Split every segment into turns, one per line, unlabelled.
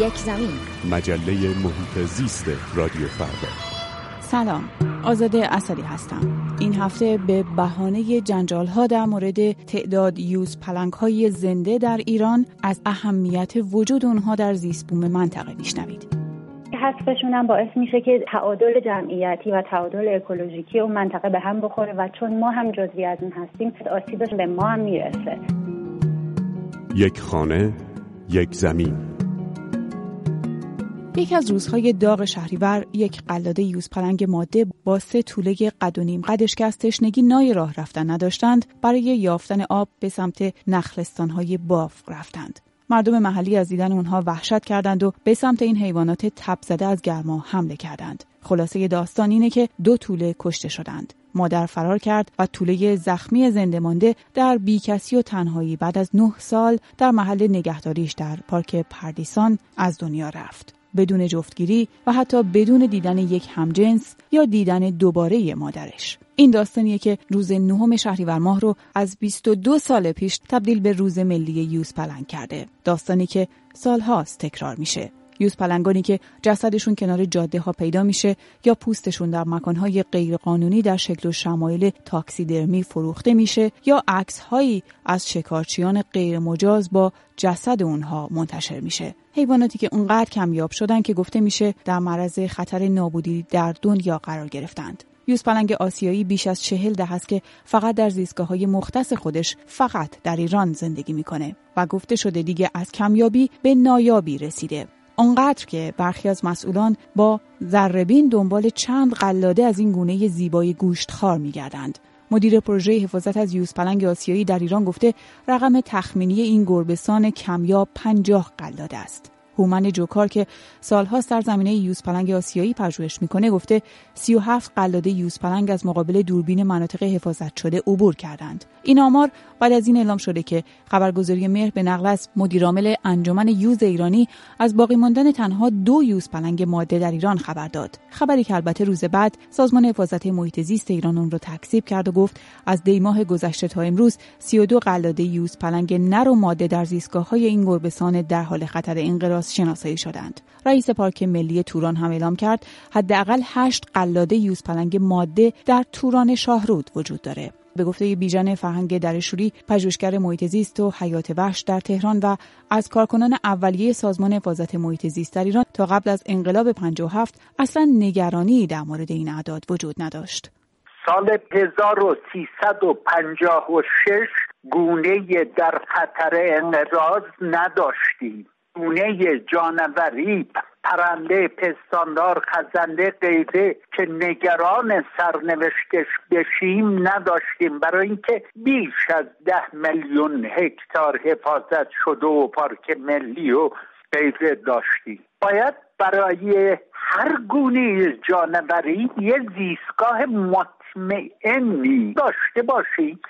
یک زمین.
مجله محیط زیست رادیو فردا.
سلام آزاده اصلی هستم. این هفته به بهانه جنجال ها در مورد تعداد یوز پلنگ های زنده در ایران از اهمیت وجود اونها در زیست بوم منطقه میشنوید.
حذفشون هم باعث میشه که تعادل جمعیتی و تعادل اکولوژیکی اون منطقه به هم بخوره و چون ما هم جزوی از اون هستیم آسیبش به ما هم می‌رسه.
یک خانه یک زمین.
یکی از روزهای داغ شهریور یک قلاده یوز پلنگ ماده با سه طوله قد و نیم قدش که از تشنگی نای راه رفتن نداشتند برای یافتن آب به سمت نخلستانهای باف رفتند مردم محلی از دیدن اونها وحشت کردند و به سمت این حیوانات تب زده از گرما حمله کردند. خلاصه داستان اینه که دو طوله کشته شدند. مادر فرار کرد و طوله زخمی زنده مانده در بیکسی و تنهایی بعد از نه سال در محل نگهداریش در پارک پردیسان از دنیا رفت. بدون جفتگیری و حتی بدون دیدن یک همجنس یا دیدن دوباره مادرش. این داستانیه که روز نهم شهریور ماه رو از 22 سال پیش تبدیل به روز ملی یوز پلنگ کرده. داستانی که سالهاست تکرار میشه. یوز پلنگانی که جسدشون کنار جاده ها پیدا میشه یا پوستشون در مکانهای غیرقانونی در شکل و شمایل تاکسیدرمی فروخته میشه یا عکس هایی از شکارچیان غیرمجاز با جسد اونها منتشر میشه. حیواناتی که اونقدر کمیاب شدن که گفته میشه در معرض خطر نابودی در دنیا قرار گرفتند. یوز پلنگ آسیایی بیش از چهل ده است که فقط در زیستگاه های مختص خودش فقط در ایران زندگی می‌کنه و گفته شده دیگه از کمیابی به نایابی رسیده. آنقدر که برخی از مسئولان با ذربین دنبال چند قلاده از این گونه زیبای گوشتخوار میگردند. مدیر پروژه حفاظت از یوز پلنگ آسیایی در ایران گفته رقم تخمینی این گربسان کمیاب پنجاه قلاده است. هومن جوکار که سالها در زمینه یوزپلنگ آسیایی پژوهش می‌کنه گفته 37 قلاده یوزپلنگ از مقابل دوربین مناطق حفاظت شده عبور کردند. این آمار بعد از این اعلام شده که خبرگزاری مهر به نقل از مدیرعامل انجمن یوز ایرانی از باقی ماندن تنها دو یوز پلنگ ماده در ایران خبر داد. خبری که البته روز بعد سازمان حفاظت محیط زیست ایران اون رو تکذیب کرد و گفت از دیماه گذشته تا امروز 32 قلاده یوز پلنگ نر و ماده در زیستگاه های این گربه‌سان در حال خطر انقراض شناسایی شدند. رئیس پارک ملی توران هم اعلام کرد حداقل هشت قلاده یوز پلنگ ماده در توران شاهرود وجود داره. به گفته بیژن فرهنگ درشوری پژوهشگر محیط زیست و حیات وحش در تهران و از کارکنان اولیه سازمان حفاظت محیط زیست در ایران تا قبل از انقلاب 57 اصلا نگرانی در مورد این اعداد وجود نداشت.
سال 1356 گونه در خطر انقراض نداشتیم. گونه جانوری پرنده پستاندار خزنده غیره که نگران سرنوشتش بشیم نداشتیم. برای اینکه بیش از ده میلیون هکتار حفاظت شده و پارک ملی و غیره داشتیم. باید برای هر گونه جانوری یه زیستگاه مطمئنی داشته باشیم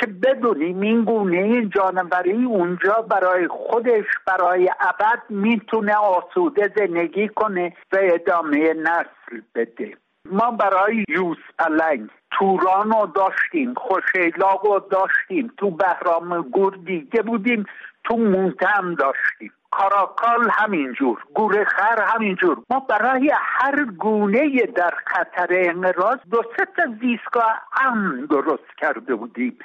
که بدونیم این گونه جانوری اونجا برای خودش برای ابد می‌تونه آسوده زندگی کنه و ادامه نسل بده. ما برای یوز پلنگ توران رو داشتیم خوشیلاق رو داشتیم تو بهرام گور دیگه بودیم تو مونتم داشتیم. کاراکال همینجور گوره خر همینجور. ما برای هر گونه در خطر انقراض دو سه تا زیستگاه امن درست کرده بودیم.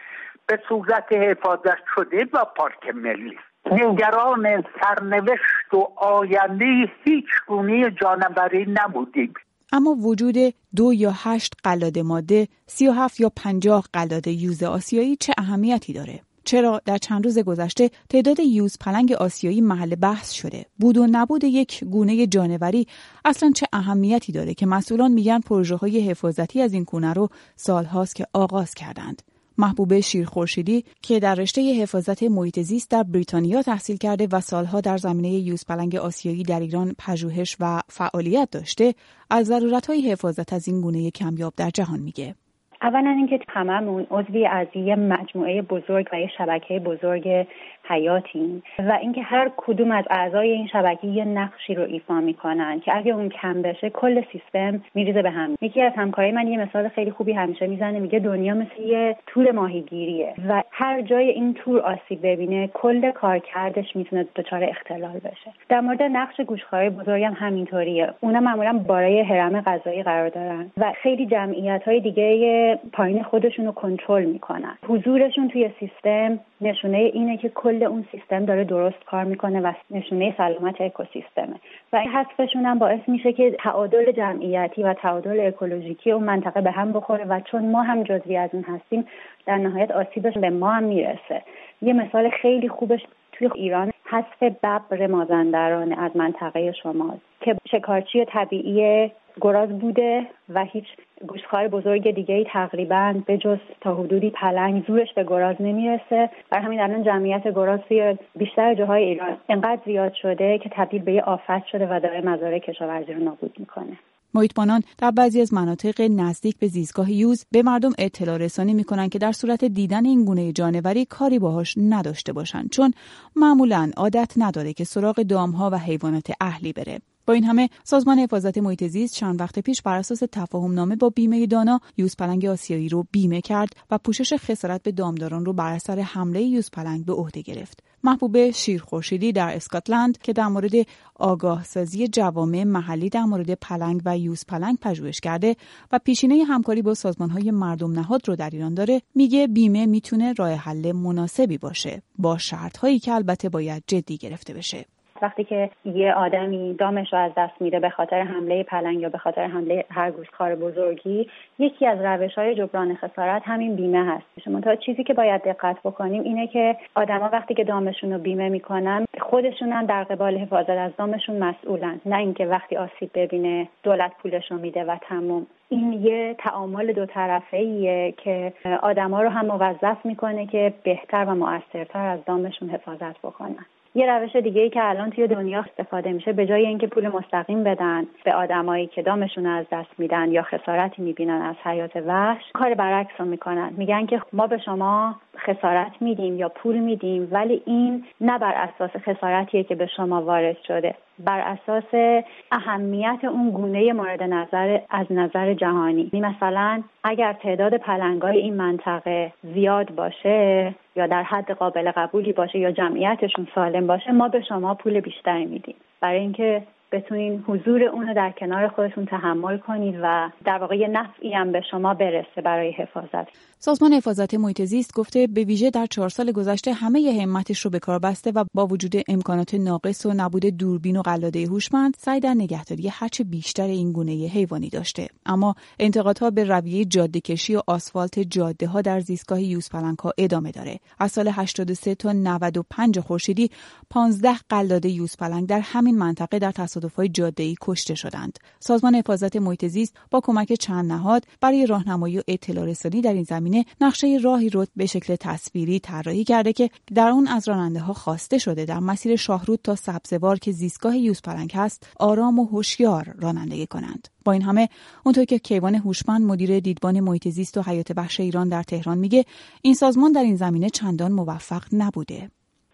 به صورت حفاظت شده و پارک ملی. نگران سرنوشت و آینده هیچ گونه جانوری نبودیم.
اما وجود دو یا هشت قلاده ماده، سی و هفت یا پنجاه قلاده یوز آسیایی چه اهمیتی داره؟ چرا در چند روز گذشته تعداد یوز پلنگ آسیایی محل بحث شده؟ بود و نبود یک گونه جانوری اصلا چه اهمیتی داره که مسئولان میگن پروژه های حفاظتی از این گونه رو سالهاست که آغاز کردند؟ محبوب شیرخورشیدی که در رشته حفاظت محیط زیست در بریتانیا تحصیل کرده و سالها در زمینه یوزپلنگ آسیایی در ایران پژوهش و فعالیت داشته از ضرورتهای حفاظت از این گونه کمیاب در جهان میگه.
اولا اینکه هممون عضوی از یه مجموعه بزرگ و یه شبکه بزرگ حیاتیم و اینکه هر کدوم از اعضای این شبکه یه نقشی رو ایفا می‌کنن که اگه اون کم بشه کل سیستم میریزه به هم. یکی از همکارای من یه مثال خیلی خوبی همیشه می‌زنه میگه دنیا مثل یه تور ماهیگیریه و هر جای این تور آسیب ببینه کل کارکردش می‌تونه دچار اختلال بشه. در مورد نقش گوشخوارای بزرگ هم همینطوریه. اونا معمولا بالای هرم غذایی قرار دارن و خیلی جمعیت های دیگه پایین خودشون رو کنترل می‌کنن. حضورشون توی سیستم نشونه اینه که کل اون سیستم داره درست کار می‌کنه و نشونه سلامت اکوسیستمه. و این حذفشون هم باعث میشه که تعادل جمعیتی و تعادل اکولوژیکی اون منطقه به هم بخوره و چون ما هم جزوی از اون هستیم در نهایت آسیبش به ما هم می‌رسه. یه مثال خیلی خوبش توی ایران حذف ببر مازندران از منطقه شمال که شکارچی طبیعی گراز بوده و هیچ گوشخوار بزرگ دیگه ای تقریبا به جز تا حدودی پلنگ زورش به گراز نمی‌رسه. بر همین الان جمعیت گراز توی بیشتر جاهای ایران انقدر زیاد شده که تبدیل به یه آفت شده و داره مزارع کشاورزی رو نابود می‌کنه.
محیطبانان در بعضی از مناطق نزدیک به زیستگاه یوز به مردم اطلاع رسانی می‌کنن که در صورت دیدن این گونه جانوری کاری باهاش نداشته باشند چون معمولا عادت نداره که سراغ دامها و حیوانات اهلی بره. با این همه سازمان حفاظت محیط زیست چند وقت پیش بر اساس تفاهم نامه با بیمه دانا یوز پلنگ آسیایی رو بیمه کرد و پوشش خسارت به دامداران رو بر اثر حمله یوز پلنگ به عهده گرفت. محبوب شیرخورشیدی در اسکاتلند که در مورد آگاه سازی جوامع محلی در مورد پلنگ و یوز پلنگ پژوهش کرده و پیشینه همکاری با های مردم نهاد رو در ایران داره میگه بیمه می‌تونه راه حل مناسبی باشه با شرط هایی که البته باید جدی گرفته بشه
وقتی که یه آدمی دامش رو از دست میده به خاطر حمله پلنگ یا به خاطر حمله هر گوشتخوار بزرگی یکی از روش های جبران خسارت همین بیمه هست. شما تا چیزی که باید دقت بکنیم اینه که آدما وقتی که دامشون رو بیمه می‌کنن خودشون هم در قبال حفاظت از دامشون مسئولن. نه اینکه وقتی آسیب ببینه دولت پولش رو میده و تموم. این یه تعامل دو طرفه ایه که آدما رو هم موظف می‌کنه که بهتر و مؤثرتر از دامشون حفاظت بکنن. یه روش دیگه ای که الان توی دنیا استفاده میشه به جای اینکه پول مستقیم بدن به آدمایی که دامشون از دست میدن یا خسارتی می‌بینن از حیات وحش کار برعکس رو می‌کنن. میگن که ما به شما خسارت میدیم یا پول میدیم ولی این نه بر اساس خسارتیه که به شما وارد شده. بر اساس اهمیت اون گونه مورد نظر از نظر جهانی. مثلا اگر تعداد پلنگای این منطقه زیاد باشه یا در حد قابل قبولی باشه یا جمعیتشون سالم باشه ما به شما پول بیشتری میدیم. برای اینکه بتونین حضور اونو در کنار خودتون تحمل کنید و در واقع یه نفعی هم به شما برسه برای حفاظت.
سازمان حفاظت محیط زیست گفته به ویژه در چهار سال گذشته همه همتش رو به کار بسته و با وجود امکانات ناقص و نبود دوربین و قلاده هوشمند سعی در نگهداری هرچه بیشتر این گونه حیوانی داشته. اما انتقادها به رویه جاده کشی و آسفالت جاده ها در زیستگاه یوزپلنگ ها ادامه داره. از سال 83 تا 95 خورشیدی 15 قلاده یوزپلنگ در همین منطقه در تصادف‌های جاده‌ای کشته شدند. سازمان حفاظت محیط زیست با کمک چند نهاد برای راهنمایی و اطلاع رسانی در این زمینه نقشه راهی رو به شکل تصویری طراحی کرده که در اون از راننده ها خواسته شده در مسیر شاهرود تا سبزوار که زیستگاه یوزپلنگ هست آرام و هوشیار رانندگی کنند. با این همه اونطور که کیوان هوشمند مدیر دیدبان محیط زیست و حیات وحش ایران در تهران میگه این سازمان در این زمینه چندان موفق نبوده.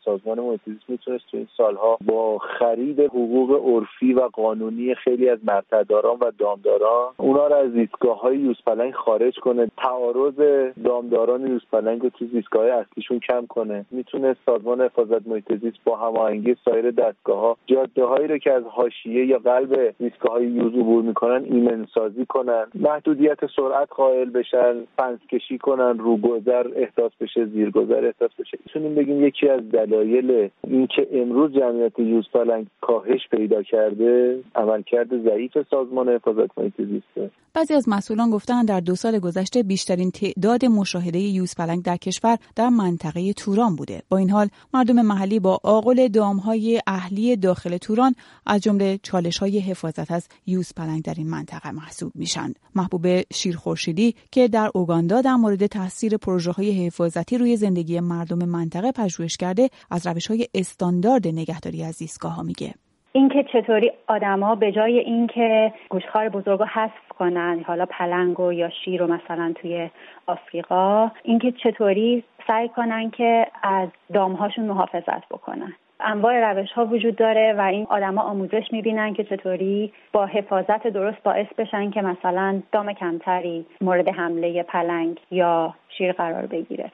سازمان محیط می‌تونست تو این سالها با خرید حقوق عرفی و قانونی خیلی از مرتع‌داران و دامداران اونا رو از زیستگاه های یوزپلنگ خارج کنه. تعارض دامداران یوزپلنگ رو تو زیستگاه اصلیشون کم کنه. می‌تونه سازمان حفاظت محیط زیست با هماهنگی سایر دستگاه ها جاده رو که از حاشیه یا قلب زیستگاه های یوز عبور می‌کنن ایمن سازی کنن. محدودیت سرعت قائل بشن فنس کشی کنن روگذر احداث بشه زیرگذر احداث بشه. می‌تونیم بگیم یکی از دلایل دلایل اینکه امروز جمعیت یوزپلنگ کاهش پیدا کرده عملکرد ضعیف سازمان حفاظت محیط زیسته
بعضی از مسئولان گفتند در دو سال گذشته بیشترین تعداد مشاهده یوزپلنگ در کشور در منطقه توران بوده. با این حال مردم محلی با آقل دامهای اهلی داخل توران از جمله چالش های حفاظت از یوزپلنگ در این منطقه محسوب میشن محبوب شیرخورشیدی که در اوگاندا در مورد تاثیر پروژه های حفاظتی روی زندگی مردم منطقه پژوهش کرده از روش های استاندارد نگهداری از زیستگاه ها میگه.
اینکه چطوری آدما به جای اینکه گوشخار بزرگ رو حذف کنن حالا پلنگ و یا شیر رو مثلا توی آفریقا اینکه چطوری سعی کنن که از دامهاشون محافظت بکنن. انواع روش ها وجود داره و این آدما آموزش می‌بینن که چطوری با حفاظت درست باعث بشن که مثلا دام کمتری مورد حمله پلنگ یا شیر قرار بگیره.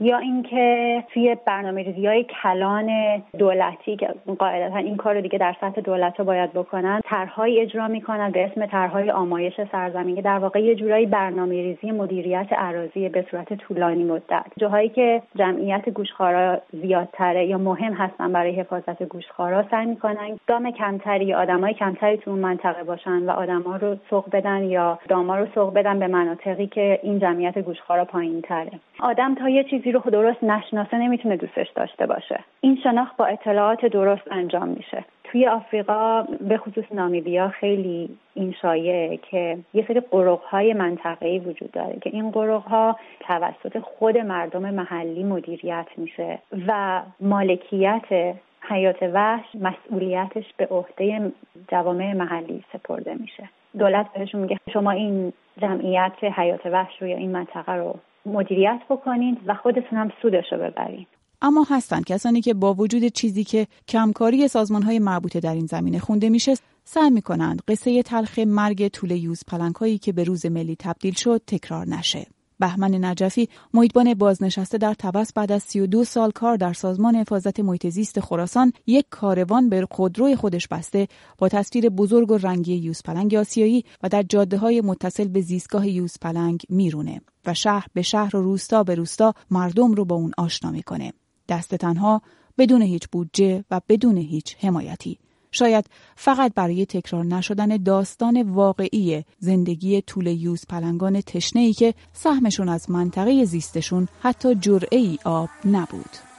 یا اینکه توی برنامه ریزی های کلان دولتی که قاعدتا این کار رو دیگه در سطح دولت ها باید بکنن طرحهایی اجرا می‌کنن به اسم طرحهای آمایش سرزمین که در واقع یه جورایی برنامه ریزی مدیریت اراضی به صورت طولانی مدت. جاهایی که جمعیت گوشخارا زیادتره یا مهم هستن برای حفاظت گوشخارا سعی می‌کنن دام کمتری یا آدمای کمتری تو اون منطقه باشن و آدما رو سوق بدن یا داما رو سوق بدن به مناطقی که این جمعیت گوشخارا پایین تره آدم تا یه چیزی رو درست نشناسه نمی‌تونه دوستش داشته باشه. این شناخت با اطلاعات درست انجام میشه. توی آفریقا به خصوص نامیبیا خیلی این شایعه که یه سری قروق های منطقه‌ای وجود داره که این قروق ها توسط خود مردم محلی مدیریت میشه و مالکیت حیات وحش مسئولیتش به عهده جوامع محلی سپرده میشه. دولت بهشون میگه شما این جمعیت حیات وحش رو یا این منطقه رو مدیریت بکنید و خودتون هم سودش رو ببرید
اما هستند کسانی که با وجود چیزی که کمکاری سازمان های مربوطه در این زمینه خونده میشه سعی می‌کنند قصه تلخ مرگ طول یوز پلنگ هایی که به روز ملی تبدیل شد تکرار نشه. بهمن نجفی محیطبان بازنشسته در تبس بعد از 32 سال کار در سازمان حفاظت محیط زیست خراسان یک کاروان به خودروی خودش بسته با تصویر بزرگ و رنگی یوزپلنگ آسیایی و در جاده های متصل به زیستگاه یوزپلنگ میرونه و شهر به شهر و روستا به روستا مردم رو با اون آشنا می‌کنه. دست تنها بدون هیچ بودجه و بدون هیچ حمایتی. شاید فقط برای تکرار نشدن داستان واقعی زندگی طول یوز پلنگان تشنه ای که سهمشون از منطقه زیستشون حتی جرعه ای آب نبود.